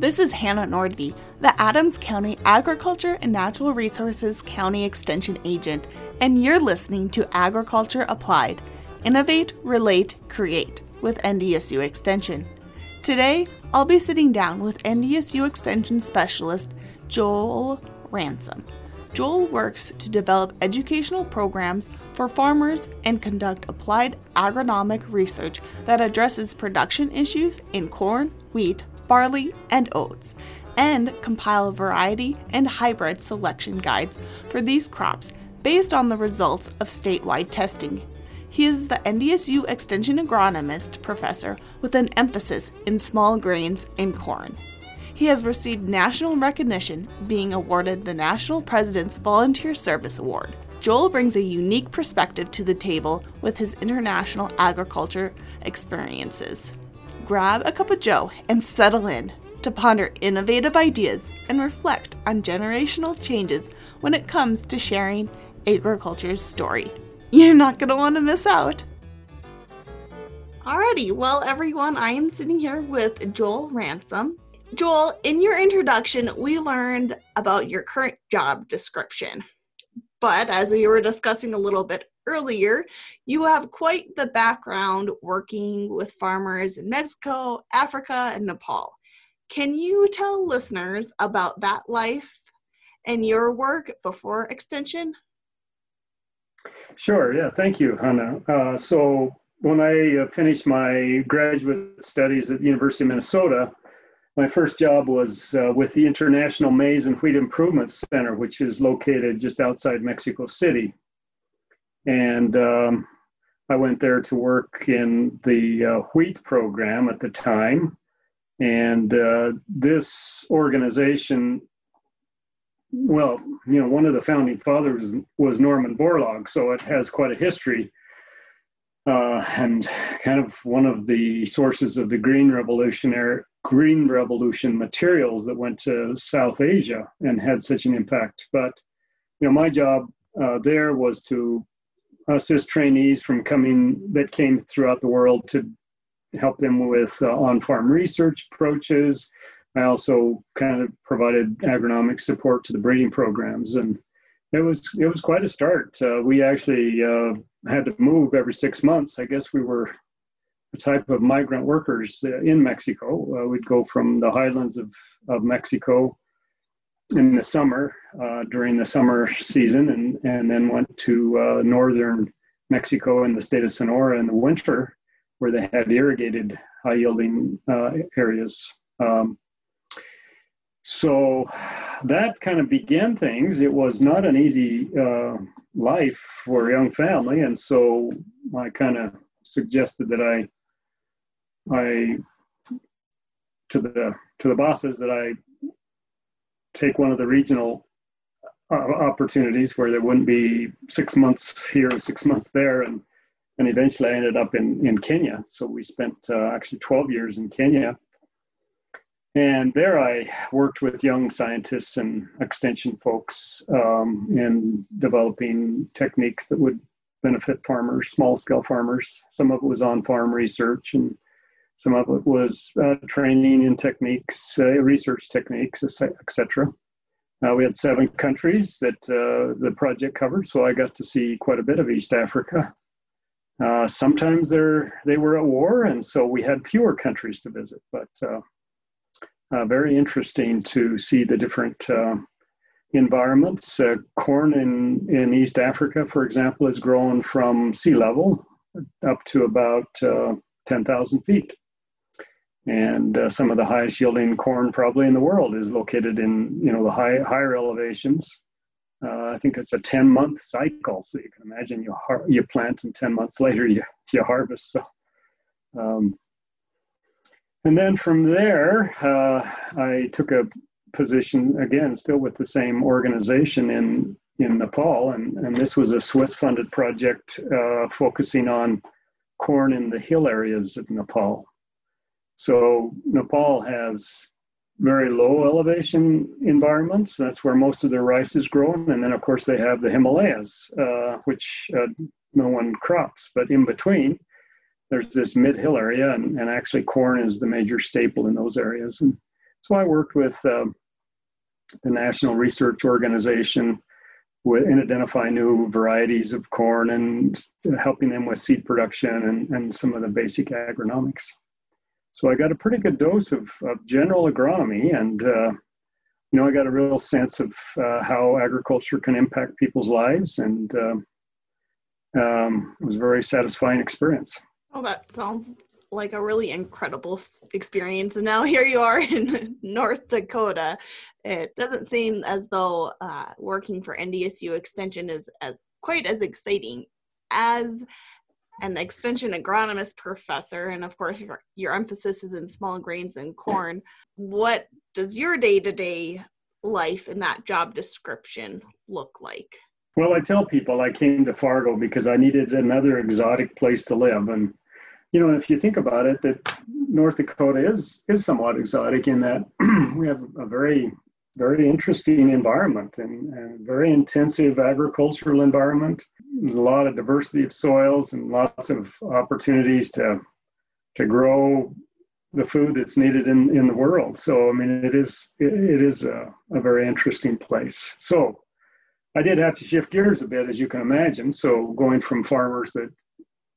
This is Hannah Nordby, the Adams County Agriculture and Natural Resources County Extension Agent, and you're listening to Agriculture Applied Innovate, Relate, Create with NDSU Extension. Today, I'll be sitting down with NDSU Extension Specialist Joel Ransom. Joel works to develop educational programs for farmers and conduct applied agronomic research that addresses production issues in corn, wheat, barley, and oats, and compile variety and hybrid selection guides for these crops based on the results of statewide testing. He is the NDSU Extension Agronomist professor with an emphasis in small grains and corn. He has received national recognition, being awarded the National President's Volunteer Service Award. Joel brings a unique perspective to the table with his international agriculture experiences. Grab a cup of joe and settle in to ponder innovative ideas and reflect on generational changes when it comes to sharing agriculture's story. You're not going to want to miss out. Alrighty, well, everyone, I am sitting here with Joel Ransom. Joel, in your introduction, we learned about your current job description. But as we were discussing a little bit earlier, you have quite the background working with farmers in Mexico, Africa, and Nepal. Can you tell listeners about that life and your work before Extension? Sure, yeah, thank you, Hannah. Uh, so, when I uh, finished my graduate studies at the University of Minnesota, my first job was uh, with the International Maize and Wheat Improvement Center, which is located just outside Mexico City. And um, I went there to work in the uh, wheat program at the time. And uh, this organization, well, you know, one of the founding fathers was Norman Borlaug, so it has quite a history. Uh, and kind of one of the sources of the green revolutionary green revolution materials that went to South Asia and had such an impact. But you know, my job uh, there was to assist trainees from coming that came throughout the world to help them with uh, on-farm research approaches. I also kind of provided agronomic support to the breeding programs, and it was it was quite a start. Uh, we actually uh, had to move every six months. I guess we were a type of migrant workers uh, in Mexico. Uh, we'd go from the highlands of, of Mexico in the summer uh, during the summer season and, and then went to uh, northern Mexico in the state of Sonora in the winter where they had irrigated high yielding uh, areas. Um, so that kind of began things. It was not an easy uh, life for a young family, and so I kind of suggested that I I to the to the bosses that I take one of the regional uh, opportunities where there wouldn't be six months here, six months there, and and eventually I ended up in in Kenya. So we spent uh, actually 12 years in Kenya, and there I worked with young scientists and extension folks um, in developing techniques that would benefit farmers, small scale farmers. Some of it was on farm research and some of it was uh, training in techniques, uh, research techniques, etc. Uh, we had seven countries that uh, the project covered, so I got to see quite a bit of East Africa. Uh, sometimes they were at war, and so we had fewer countries to visit, but uh, very interesting to see the different environments. corn in, in East Africa, for example, is grown from sea level up to about 10,000 feet and uh, some of the highest yielding corn probably in the world is located in you know the high higher elevations. Uh, I think it's a 10 month cycle, so you can imagine you har- you plant and 10 months later you you harvest. So, um, and then from there, uh, I took a position again, still with the same organization in in Nepal, and and this was a Swiss funded project uh, focusing on corn in the hill areas of Nepal. So Nepal has very low elevation environments. That's where most of their rice is grown. And then, of course, they have the Himalayas, uh, which uh, no one crops. But in between, there's this mid hill area, and, and, actually, corn is the major staple in those areas. And So I worked with um, the National Research Organization in identifying new varieties of corn and helping them with seed production and, and some of the basic agronomics. So I got a pretty good dose of, of general agronomy and uh, you know, I got a real sense of uh, how agriculture can impact people's lives, and uh, um, it was a very satisfying experience. Oh, that sounds like a really incredible experience. And now here you are in North Dakota. It doesn't seem as though uh, working for NDSU Extension is as quite as exciting as an extension agronomist professor. And of course, your, your emphasis is in small grains and corn. What does your day to day life in that job description look like? Well, I tell people I came to Fargo because I needed another exotic place to live. And, you know, if you think about it, that North Dakota is, is somewhat exotic in that we have a very, very interesting environment and, and very intensive agricultural environment, a lot of diversity of soils and lots of opportunities to, to grow the food that's needed in, in the world. So, I mean, it is, it, it is a, a very interesting place. So I did have to shift gears a bit, as you can imagine. So going from farmers that,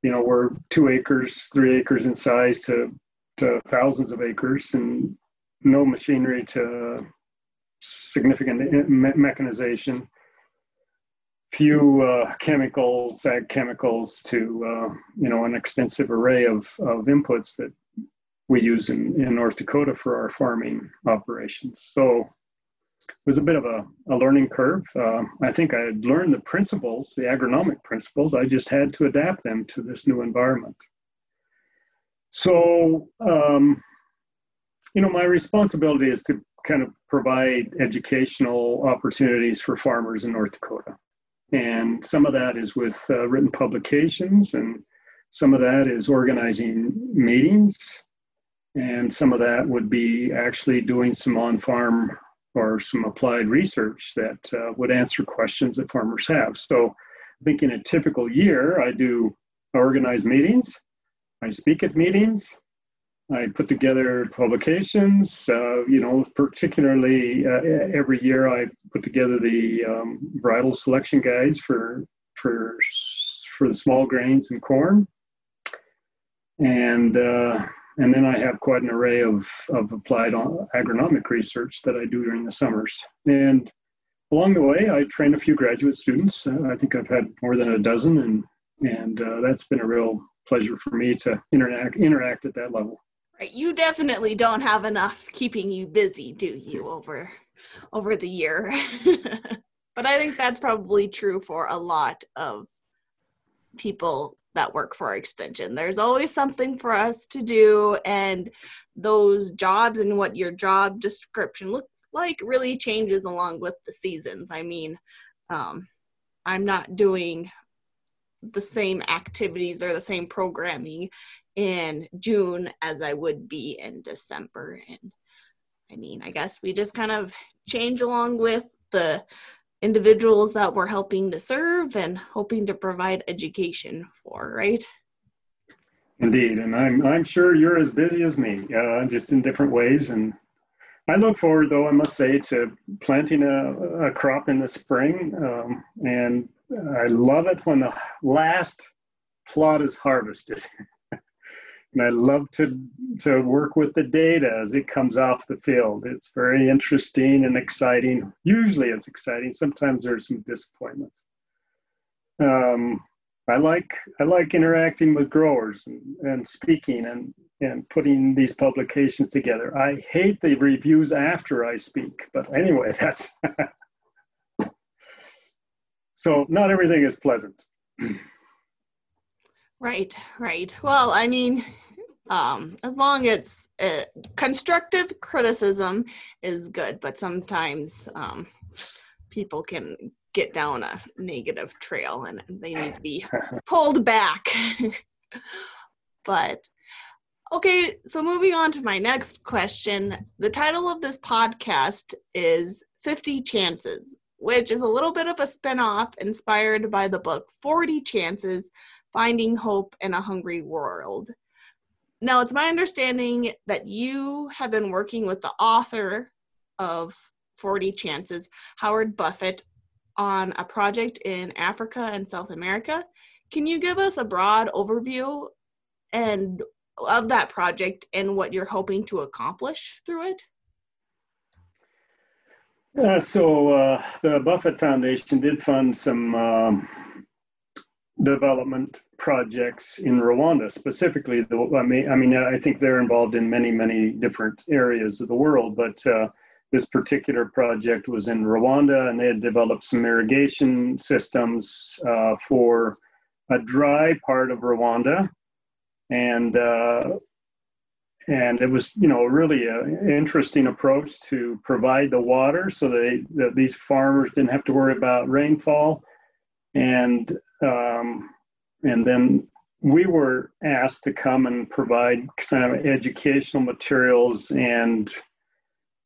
you know, were two acres, three acres in size to, to thousands of acres and no machinery to significant mechanization, few uh, chemicals, ag chemicals to, uh, you know, an extensive array of, of inputs that we use in, in North Dakota for our farming operations. So it was a bit of a, a learning curve. Uh, I think I had learned the principles, the agronomic principles. I just had to adapt them to this new environment. So, um, you know, my responsibility is to kind of provide educational opportunities for farmers in North Dakota. And some of that is with uh, written publications, and some of that is organizing meetings and some of that would be actually doing some on farm or some applied research that uh, would answer questions that farmers have. So I think in a typical year, I do organize meetings, I speak at meetings, I put together publications. Uh, you know, particularly uh, every year I put together the um, varietal selection guides for for for the small grains and corn, and uh, and then I have quite an array of, of applied agronomic research that I do during the summers. And along the way, I train a few graduate students. Uh, I think I've had more than a dozen, and and uh, that's been a real pleasure for me to interact interact at that level. You definitely don't have enough keeping you busy, do you? Over over the year, but I think that's probably true for a lot of people that work for extension. There's always something for us to do, and those jobs and what your job description looks like really changes along with the seasons. I mean, um, I'm not doing the same activities or the same programming in June as I would be in December. And I mean, I guess we just kind of change along with the individuals that we're helping to serve and hoping to provide education for, right? Indeed, and I'm I'm sure you're as busy as me, uh, just in different ways. And I look forward, though I must say, to planting a, a crop in the spring, um, and I love it when the last plot is harvested. and I love to to work with the data as it comes off the field. It's very interesting and exciting. Usually, it's exciting. Sometimes there's some disappointments. Um, I like I like interacting with growers and, and speaking and and putting these publications together. I hate the reviews after I speak, but anyway, that's so not everything is pleasant. Right, right. Well, I mean, um, as long as uh, constructive criticism is good, but sometimes um, people can get down a negative trail and they need to be pulled back. but okay, so moving on to my next question. The title of this podcast is 50 Chances, which is a little bit of a spinoff inspired by the book 40 Chances Finding Hope in a Hungry World. Now, it's my understanding that you have been working with the author of 40 Chances, Howard Buffett, on a project in Africa and South America. Can you give us a broad overview and of that project and what you're hoping to accomplish through it? Uh, so uh, the Buffett Foundation did fund some um, development projects in Rwanda, specifically. The, I mean, I mean, I think they're involved in many, many different areas of the world, but uh, this particular project was in Rwanda, and they had developed some irrigation systems uh, for a dry part of Rwanda, and uh, and it was you know really an interesting approach to provide the water so they that these farmers didn't have to worry about rainfall and um, and then we were asked to come and provide kind of educational materials and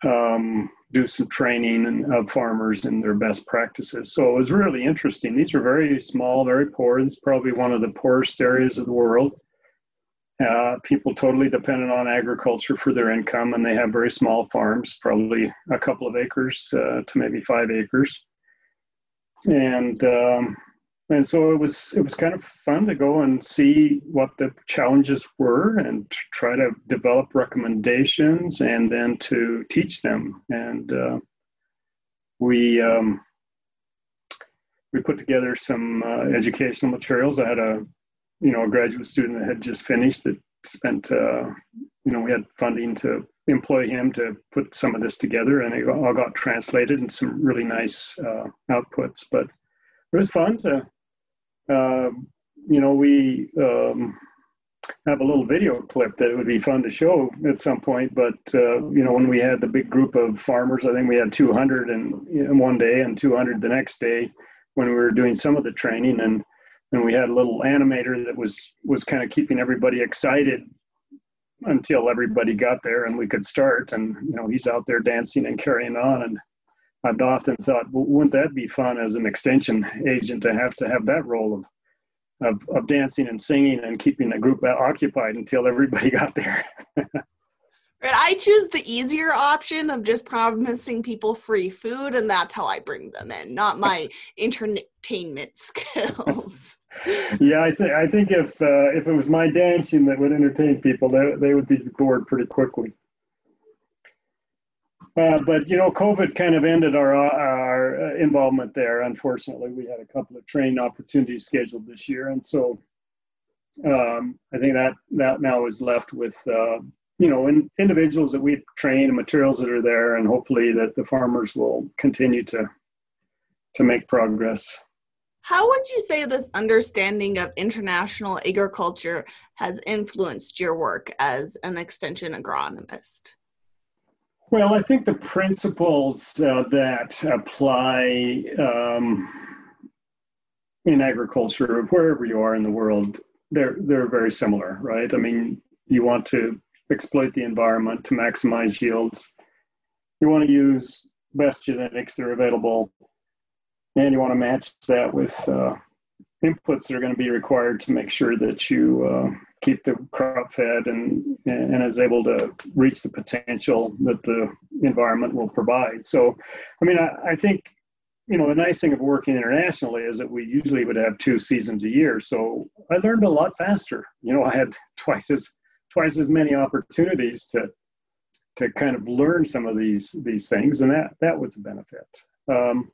um, do some training of farmers and their best practices. So it was really interesting. These are very small, very poor. It's probably one of the poorest areas of the world. Uh, people totally dependent on agriculture for their income, and they have very small farms, probably a couple of acres uh, to maybe five acres. And um, and so it was it was kind of fun to go and see what the challenges were and try to develop recommendations and then to teach them. And uh, we um, we put together some uh, educational materials. I had a you know, a graduate student that had just finished that spent, uh, you know, we had funding to employ him to put some of this together, and it all got translated and some really nice uh, outputs. But it was fun to, uh, you know, we um, have a little video clip that would be fun to show at some point. But uh, you know, when we had the big group of farmers, I think we had 200 in, in one day and 200 the next day when we were doing some of the training and and we had a little animator that was was kind of keeping everybody excited until everybody got there and we could start and you know he's out there dancing and carrying on and i've often thought well, wouldn't that be fun as an extension agent to have to have that role of of, of dancing and singing and keeping the group occupied until everybody got there Right, I choose the easier option of just promising people free food, and that's how I bring them in, not my entertainment skills. yeah, I think I think if uh, if it was my dancing that would entertain people, they they would be bored pretty quickly. Uh, but you know, COVID kind of ended our our involvement there. Unfortunately, we had a couple of training opportunities scheduled this year, and so um, I think that that now is left with uh, you know, in, individuals that we train and materials that are there, and hopefully that the farmers will continue to to make progress. How would you say this understanding of international agriculture has influenced your work as an extension agronomist? Well, I think the principles uh, that apply um, in agriculture, wherever you are in the world, they're they're very similar, right? I mean, you want to exploit the environment to maximize yields. You want to use best genetics that are available, and you want to match that with uh, inputs that are going to be required to make sure that you uh, keep the crop fed and, and is able to reach the potential that the environment will provide. So, I mean, I, I think you know the nice thing of working internationally is that we usually would have two seasons a year so i learned a lot faster you know i had twice as twice as many opportunities to to kind of learn some of these these things, and that that was a benefit. Um,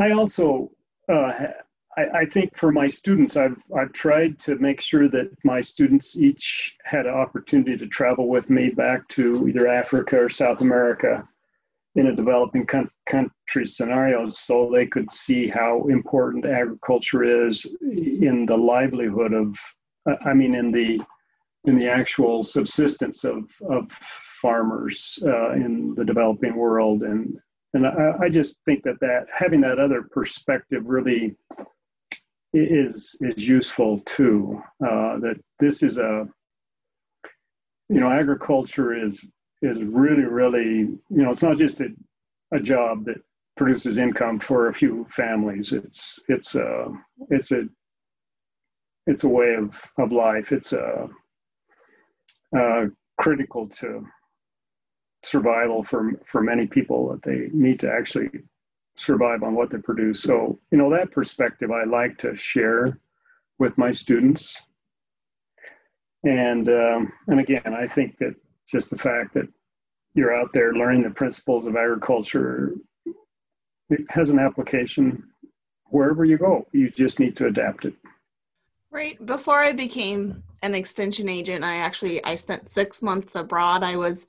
I also uh, I, I, think for my students, I've I've tried to make sure that my students each had an opportunity to travel with me back to either Africa or South America in a developing country scenario, so they could see how important agriculture is in the livelihood of, I mean, in the in the actual subsistence of, of farmers uh, in the developing world. And, and I, I, just think that, that having that other perspective really is, is useful too. Uh, that this is a, you know, agriculture is, is really, really, you know, it's not just a, a job that produces income for a few families. It's, it's a, it's a, it's a way of, of life. It's a, uh, critical to survival for for many people that they need to actually survive on what they produce. So you know that perspective I like to share with my students. And um, and again, I think that just the fact that you're out there learning the principles of agriculture it has an application wherever you go. You just need to adapt it. Right. Before I became an extension agent, I actually I spent 6 months abroad. I was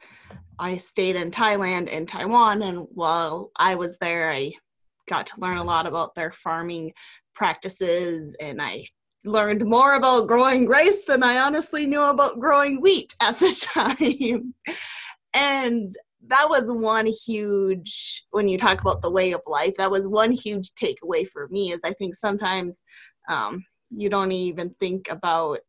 I stayed in Thailand and Taiwan and while I was there I got to learn a lot about their farming practices and I learned more about growing rice than I honestly knew about growing wheat at the time. and that was one huge when you talk about the way of life that was one huge takeaway for me is i think sometimes um, you don't even think about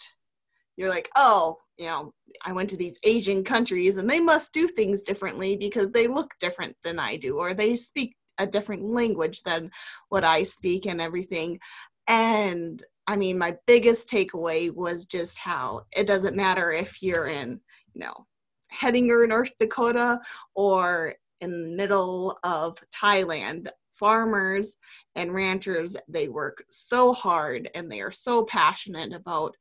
you're like oh you know i went to these asian countries and they must do things differently because they look different than i do or they speak a different language than what i speak and everything and i mean my biggest takeaway was just how it doesn't matter if you're in you know Hettinger, North Dakota, or in the middle of Thailand. Farmers and ranchers, they work so hard and they are so passionate about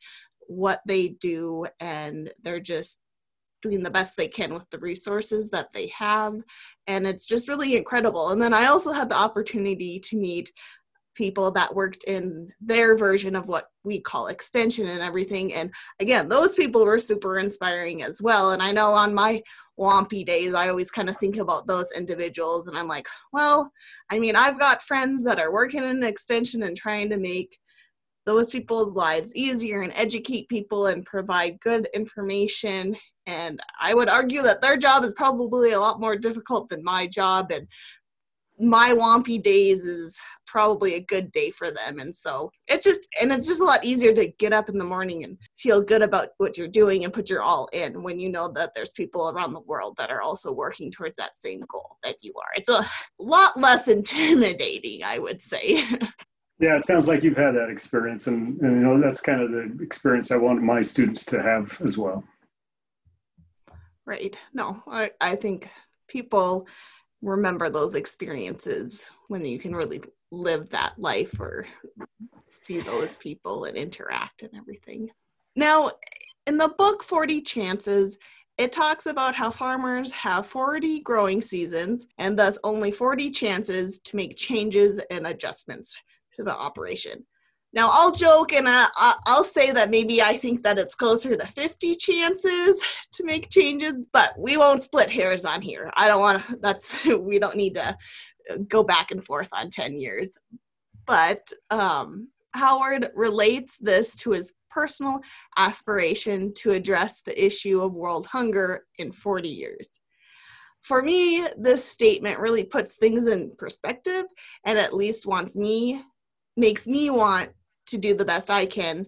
what they do, and they're just doing the best they can with the resources that they have. And it's just really incredible. And then I also had the opportunity to meet people that worked in their version of what we call extension and everything. And again, those people were super inspiring as well. And I know on my Wampy days, I always kind of think about those individuals and I'm like, well, I mean, I've got friends that are working in extension and trying to make those people's lives easier and educate people and provide good information. And I would argue that their job is probably a lot more difficult than my job. And my Wampy days is probably a good day for them. And so it's just and it's just a lot easier to get up in the morning and feel good about what you're doing and put your all in when you know that there's people around the world that are also working towards that same goal that you are. It's a lot less intimidating i would say. Yeah it sounds like you've had that experience and, and you know that's kind of the experience i want my students to have as well. Right. No i, I think people remember those experiences when you can really live that life or see those people and interact and everything. Now, in the book 40 Chances, it talks about how farmers have 40 growing seasons and thus only 40 chances to make changes and adjustments to the operation. Now, I'll joke and uh, I'll say that maybe I think that it's closer to 50 chances to make changes, but we won't split hairs on here. I don't want to, that's, we don't need to go back and forth on 10 years. But um, Howard relates this to his personal aspiration to address the issue of world hunger in 40 years. For me, this statement really puts things in perspective and at least wants me, makes me want to do the best I can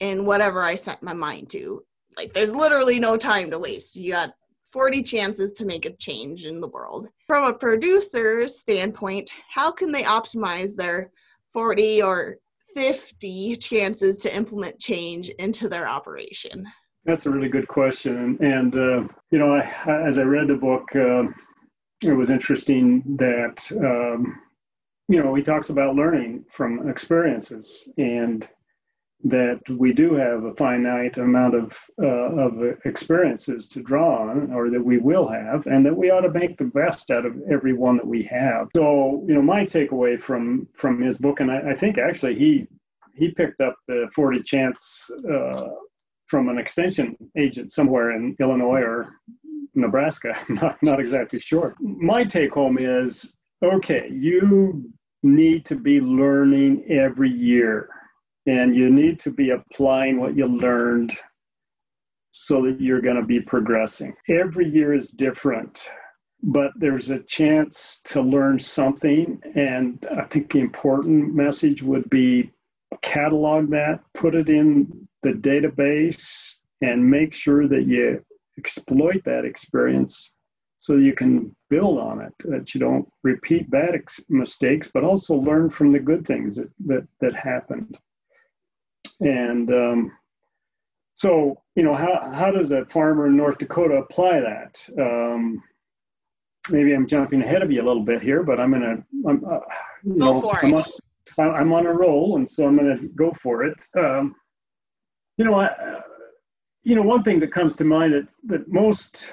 in whatever I set my mind to. Like, there's literally no time to waste. You got 40 chances to make a change in the world. From a producer's standpoint, how can they optimize their 40 or 50 chances to implement change into their operation? That's a really good question. And, uh, you know, I, as I read the book, uh, it was interesting that, um, you know, he talks about learning from experiences. And that we do have a finite amount of uh, of experiences to draw on, or that we will have, and that we ought to make the best out of every one that we have. So, you know, my takeaway from from his book, and I, I think actually he he picked up the 40 chance uh, from an extension agent somewhere in Illinois or Nebraska. not not exactly sure. My take home is okay. You need to be learning every year and you need to be applying what you learned so that you're going to be progressing. Every year is different, but there's a chance to learn something. And I think the important message would be catalog that, put it in the database, and make sure that you exploit that experience so you can build on it, that you don't repeat bad ex- mistakes, but also learn from the good things that, that, that happened and um, so you know how how does a farmer in North Dakota apply that? Um, maybe I'm jumping ahead of you a little bit here, but I'm gonna I'm, uh, you go know, for I'm it. On, I'm on a roll, and so I'm gonna go for it. Um, you know, I, uh, you know, one thing that comes to mind that that most,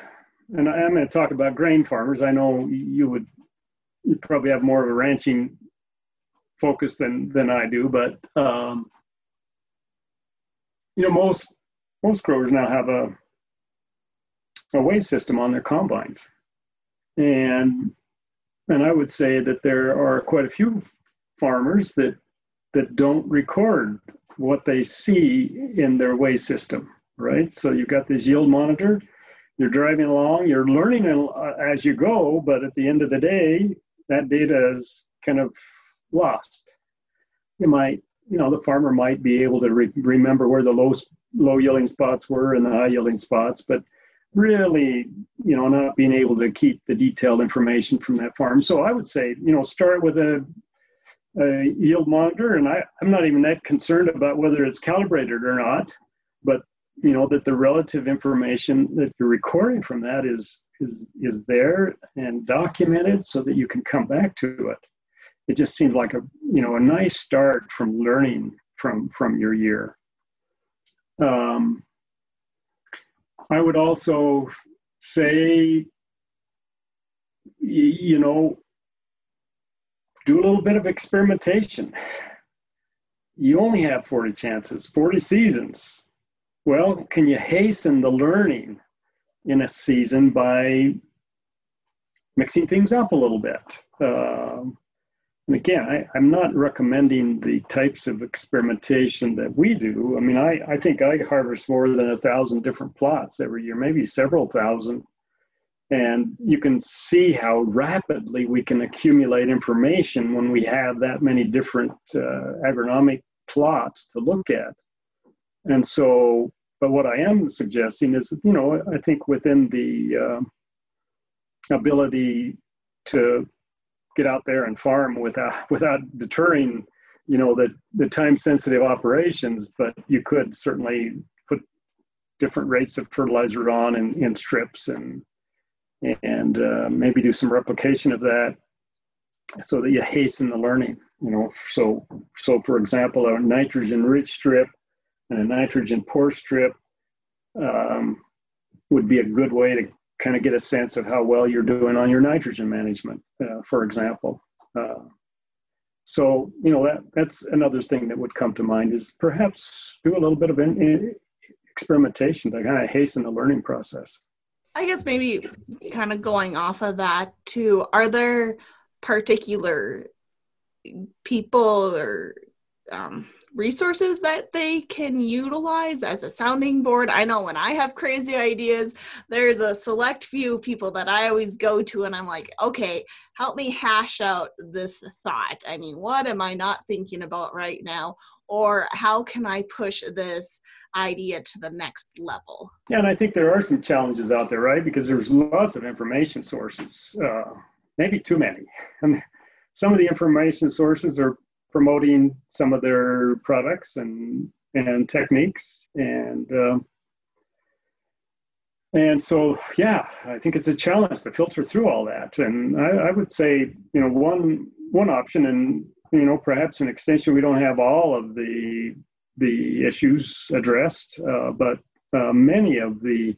and I, am going to talk about grain farmers. I know you would you probably have more of a ranching focus than than I do, but um, you know, most most growers now have a a weigh system on their combines, and and I would say that there are quite a few farmers that that don't record what they see in their weigh system, right? So you've got this yield monitor, you're driving along, you're learning as you go, but at the end of the day, that data is kind of lost. You might, you know, the farmer might be able to re- remember where the low low yielding spots were and the high yielding spots, but really, you know, not being able to keep the detailed information from that farm. So I would say, you know, start with a, a yield monitor, and I, I'm not even that concerned about whether it's calibrated or not, but you know that the relative information that you're recording from that is is is there and documented so that you can come back to it. It just seemed like a you know a nice start from learning from from your year. Um, I would also say, you know, do a little bit of experimentation. You only have 40 chances, 40 seasons. Well, can you hasten the learning in a season by mixing things up a little bit? Um, and again, I, am not recommending the types of experimentation that we do. I mean, I, I think I harvest more than a thousand different plots every year, maybe several thousand. And you can see how rapidly we can accumulate information when we have that many different uh, agronomic plots to look at. And so, but what I am suggesting is, you know, I think within the uh, ability to get out there and farm without without deterring you know the the time sensitive operations but you could certainly put different rates of fertilizer on in, in strips and and uh, maybe do some replication of that so that you hasten the learning you know. So so for example a nitrogen rich strip and a nitrogen poor strip um, would be a good way to kind of get a sense of how well you're doing on your nitrogen management, uh, for example. Uh, so you know that that's another thing that would come to mind is perhaps do a little bit of in, in experimentation to kind of hasten the learning process. I guess maybe kind of going off of that too. Are there particular people or um, resources that they can utilize as a sounding board. I know when I have crazy ideas, there's a select few people that I always go to, and I'm like, okay, help me hash out this thought. I mean, what am I not thinking about right now? Or how can I push this idea to the next level? Yeah, and I think there are some challenges out there, right? Because there's lots of information sources, uh, maybe too many. I mean, some of the information sources are promoting some of their products and and techniques. And uh, and so yeah i think it's a challenge to filter through all that. And I, I, would say you know one one option and you know perhaps an extension we don't have all of the the issues addressed uh, but uh, many of the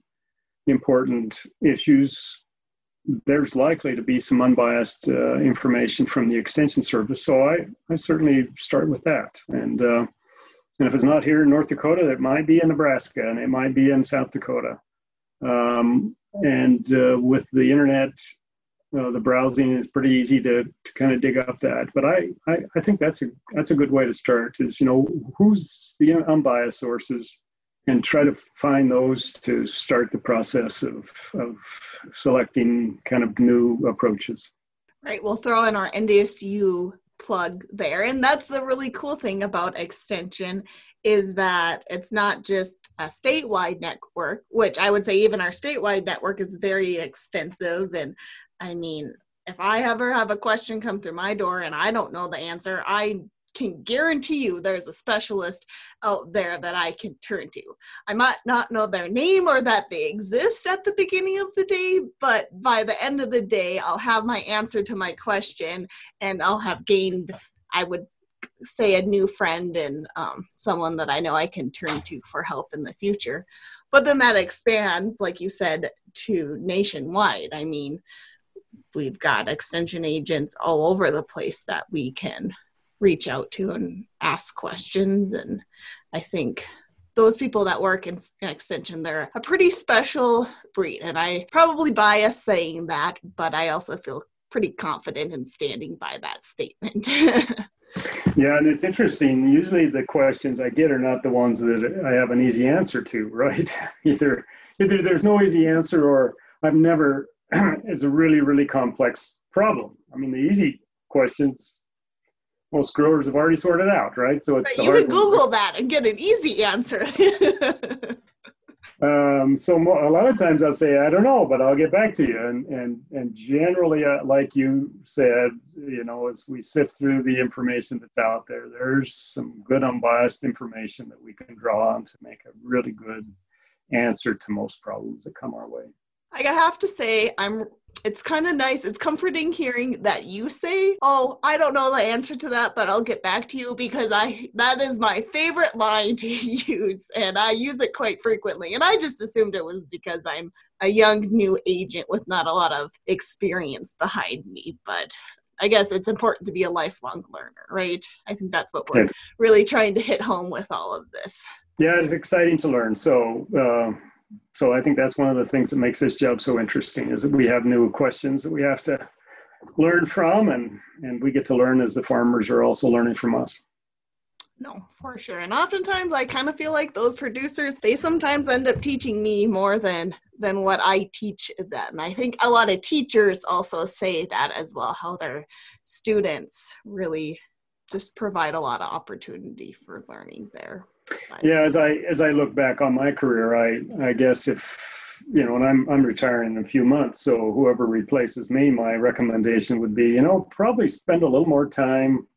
important issues there's likely to be some unbiased uh, information from the extension service. So I, I certainly start with that. And, uh, and if it's not here in North Dakota, it might be in Nebraska and it might be in South Dakota. Um, and uh, with the internet, uh, the browsing is pretty easy to, to kind of dig up that. But I, I, I think that's a that's a good way to start. Is you know who's the unbiased sources and try to find those to start the process of, of selecting kind of new approaches. Right. We'll throw in our NDSU plug there. And that's the really cool thing about extension is that it's not just a statewide network, which I would say even our statewide network is very extensive. And I mean, if I ever have a question come through my door and I don't know the answer, I can guarantee you there's a specialist out there that I can turn to. I might not know their name or that they exist at the beginning of the day, but by the end of the day, I'll have my answer to my question and I'll have gained, I would say, a new friend and um, someone that I know I can turn to for help in the future. But then that expands, like you said, to nationwide. I mean, we've got extension agents all over the place that we can reach out to and ask questions. And i think those people that work in, extension they're a pretty special breed. And i probably bias saying that but i also feel pretty confident in standing by that statement. Yeah and it's interesting. Usually the questions i get are not the ones that i have an easy answer to right? Either either there's no easy answer or i've never it's a really, really complex problem. I mean, the easy questions most growers have already sorted out, right? So it's you can Google that and get an easy answer. um, so mo- a lot of times I'll say I don't know, but I'll get back to you. And and and generally, uh, like you said, you know, as we sift through the information that's out there, there's some good unbiased information that we can draw on to make a really good answer to most problems that come our way. I have to say, I'm. It's kind of nice. It's comforting hearing that you say, "Oh, I don't know the answer to that, but I'll get back to you," because I that is my favorite line to use, and I use it quite frequently. And I just assumed it was because I'm a young new agent with not a lot of experience behind me, but I guess it's important to be a lifelong learner, right? I think that's what we're really trying to hit home with all of this. Yeah, it's exciting to learn. So. Uh so I think that's one of the things that makes this job so interesting is that we have new questions that we have to learn from and and we get to learn as the farmers are also learning from us. No for sure. And oftentimes i kind of feel like those producers they sometimes end up teaching me more than than what i teach them. I think a lot of teachers also say that as well how their students really just provide a lot of opportunity for learning there yeah, as I as I look back on my career, I I guess if you know, and I'm I'm retiring in a few months, so whoever replaces me, my recommendation would be, you know, probably spend a little more time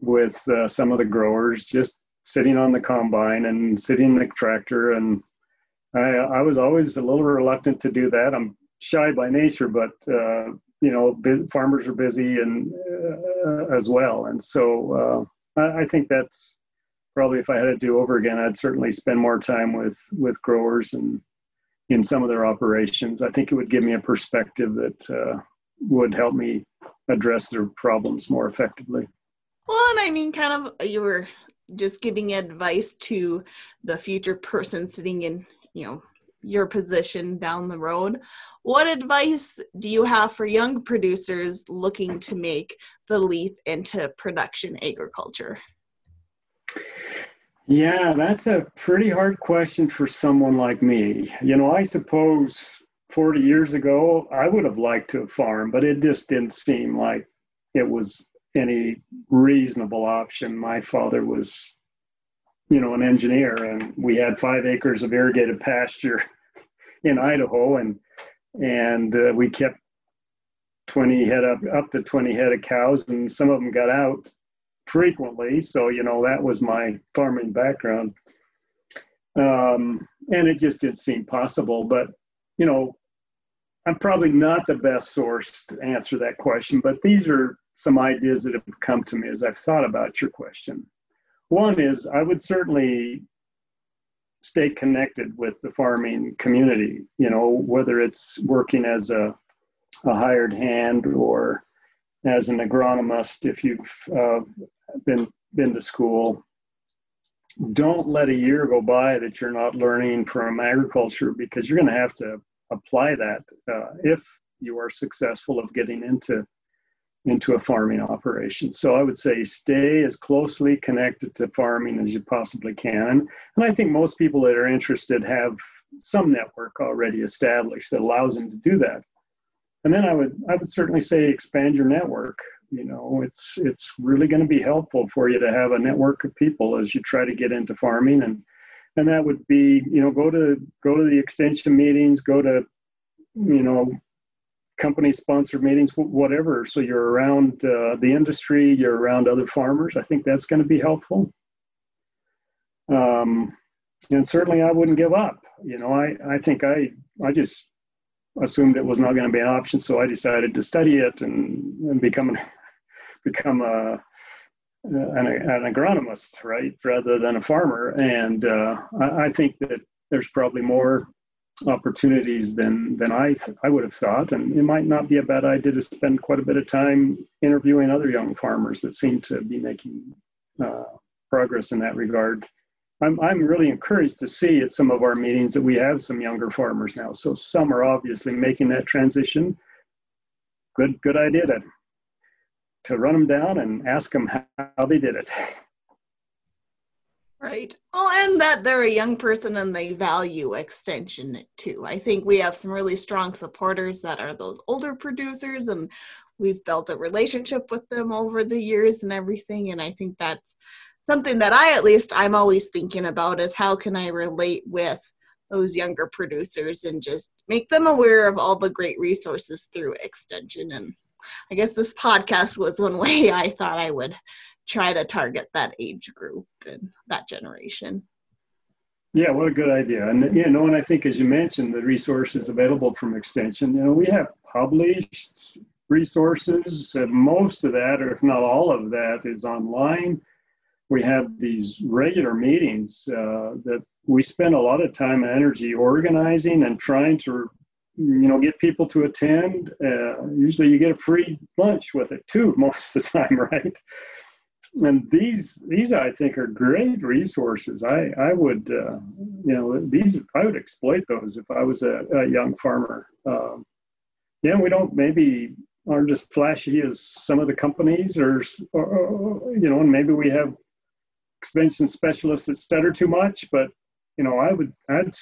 with uh, some of the growers, just sitting on the combine and sitting in the tractor. And I I was always a little reluctant to do that. I'm shy by nature, but uh, you know, farmers are busy and uh, as well, and so uh, I, I think that's probably if I had to do over again, I'd certainly spend more time with with growers and in some of their operations. I think it would give me a perspective that uh, would help me address their problems more effectively. Well, and I mean, kind of, you were just giving advice to the future person sitting in, you know, your position down the road. What advice do you have for young producers looking to make the leap into production agriculture? Yeah, that's a pretty hard question for someone like me. You know, I suppose 40 years ago, I would have liked to farm, but it just didn't seem like it was any reasonable option. My father was, you know, an engineer, and we had five acres of irrigated pasture in Idaho, and and uh, we kept 20 head up up to 20 head of cows, and some of them got out frequently. So, you know, that was my farming background. Um, and it just didn't seem possible. But, you know, I'm probably not the best source to answer that question, but these are some ideas that have come to me as I've thought about your question. One is I would certainly stay connected with the farming community, you know, whether it's working as a, a hired hand or as an agronomist if you've uh, been been to school don't let a year go by that you're not learning from agriculture because you're going to have to apply that uh, if you are successful of getting into into a farming operation. So i would say stay as closely connected to farming as you possibly can. And i think most people that are interested have some network already established that allows them to do that and then I would I would certainly say expand your network. You know, it's it's really going to be helpful for you to have a network of people as you try to get into farming, and and that would be you know go to go to the extension meetings, go to you know company sponsored meetings, whatever. So you're around uh, the industry, you're around other farmers. I think that's going to be helpful. Um, and certainly I wouldn't give up. You know, I, I think I, I just assumed it was not going to be an option. So I decided to study it and, and become, an, become a, an, an agronomist, right, rather than a farmer. And uh, I, I think that there's probably more opportunities than than I th- I would have thought, and it might not be a bad idea to spend quite a bit of time interviewing other young farmers that seem to be making uh, progress in that regard. I'm I'm really encouraged to see at some of our meetings that we have some younger farmers now. So some are obviously making that transition. Good good idea to to run them down and ask them how they did it. Right. Oh, and that they're a young person and they value extension too. I think we have some really strong supporters that are those older producers, and we've built a relationship with them over the years and everything. And I think that's something that I, at least, I'm always thinking about is how can I relate with those younger producers and just make them aware of all the great resources through extension. And I guess this podcast was one way I thought I would try to target that age group and that generation. Yeah, what a good idea. And you know, and I think as you mentioned, the resources available from Extension, you know, we have published resources, most of that, or if not all of that, is online. We have these regular meetings uh, that we spend a lot of time and energy organizing and trying to, you know, get people to attend. Uh, usually, you get a free lunch with it too, most of the time, right? and these these I think are great resources. I I would uh, you know these I would exploit those if I was a, a young farmer. Um, yeah, we don't maybe aren't as flashy as some of the companies, or, or, you know, and maybe we have extension specialists that stutter too much. But you know, I would I'd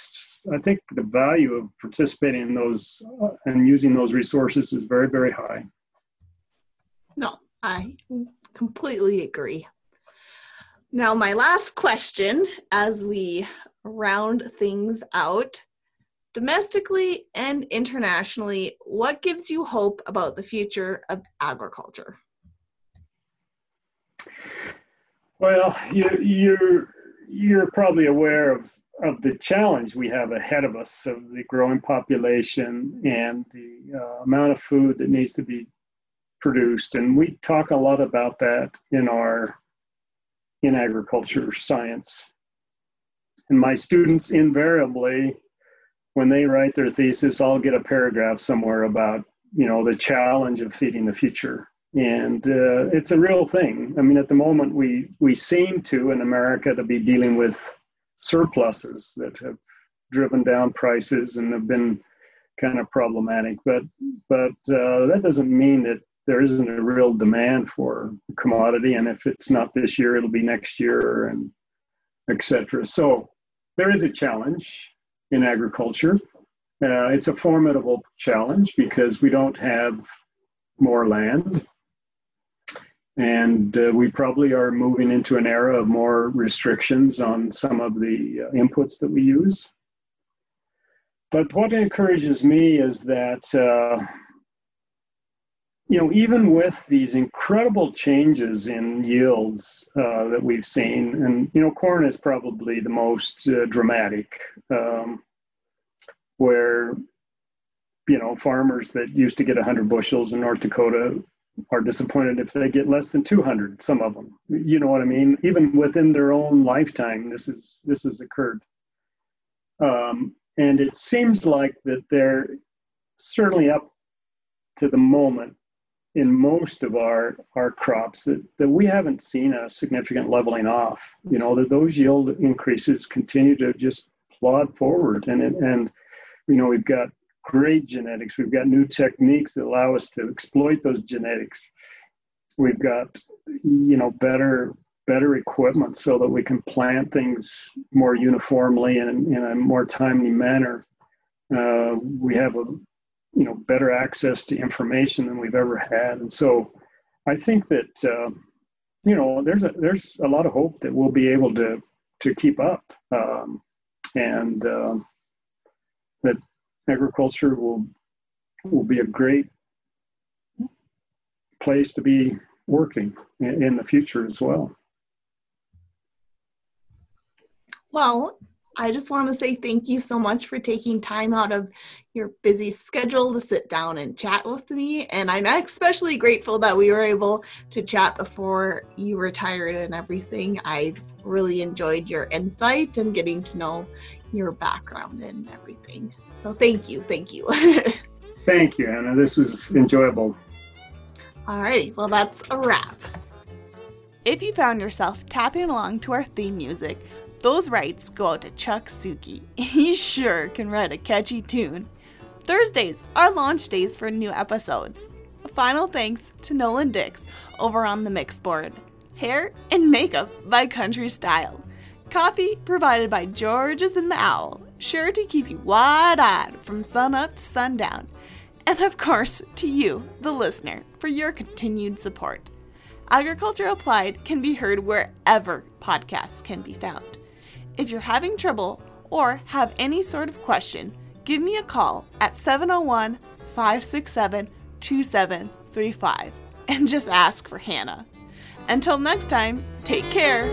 I think the value of participating in those uh, and using those resources is very very high. No, I completely agree. Now, my last question as we round things out domestically and internationally, what gives you hope about the future of agriculture? Well, you, you're you're probably aware of of the challenge we have ahead of us of the growing population and the uh, amount of food that needs to be produced. And we talk a lot about that in our in agriculture science. And my students invariably, when they write their thesis, I'll get a paragraph somewhere about you know the challenge of feeding the future. And uh, it's a real thing. I mean, at the moment, we we seem to in America to be dealing with surpluses that have driven down prices and have been kind of problematic. But but uh, that doesn't mean that there isn't a real demand for commodity, and if it's not this year, it'll be next year, and etc. So there is a challenge in agriculture. Uh, it's a formidable challenge because we don't have more land, and uh, we probably are moving into an era of more restrictions on some of the uh, inputs that we use. But what encourages me is that uh, you know, even with these incredible changes in yields uh, that we've seen, and you know, corn is probably the most uh, dramatic, um, where you know farmers that used to get 100 bushels in North Dakota are disappointed if they get less than 200. Some of them, you know what I mean. Even within their own lifetime, this is this has occurred, um, and it seems like that they're certainly up to the moment in most of our our crops that, that we haven't seen a significant leveling off. You know that those yield increases continue to just plod forward, and and you know we've got great genetics. We've got new techniques that allow us to exploit those genetics. We've got you know better better equipment so that we can plant things more uniformly and in a more timely manner. Uh, we have a you know better access to information than we've ever had and so i think that uh, you know there's a there's a lot of hope that we'll be able to to keep up um, and that agriculture will will be a great place to be working in, in the future as well. Well, I just want to say thank you so much for taking time out of your busy schedule to sit down and chat with me. And I'm especially grateful that we were able to chat before you retired and everything. I've really enjoyed your insight and getting to know your background and everything. So thank you. Thank you. thank you, Anna. This was enjoyable. All righty. well, that's a wrap. If you found yourself tapping along to our theme music, those rights go out to Chuck Suki. He sure can write a catchy tune. Thursdays are launch days for new episodes. A final thanks to Nolan Dix over on the mix board. Hair and makeup by Country Style. Coffee provided by George's and the Owl, sure to keep you wide eyed from sun up to sundown. And of course, to you, the listener, for your continued support. Agriculture Applied can be heard wherever podcasts can be found. If you're having trouble or have any sort of question, give me a call at 701 567 2735 and just ask for Hannah. Until next time, take care.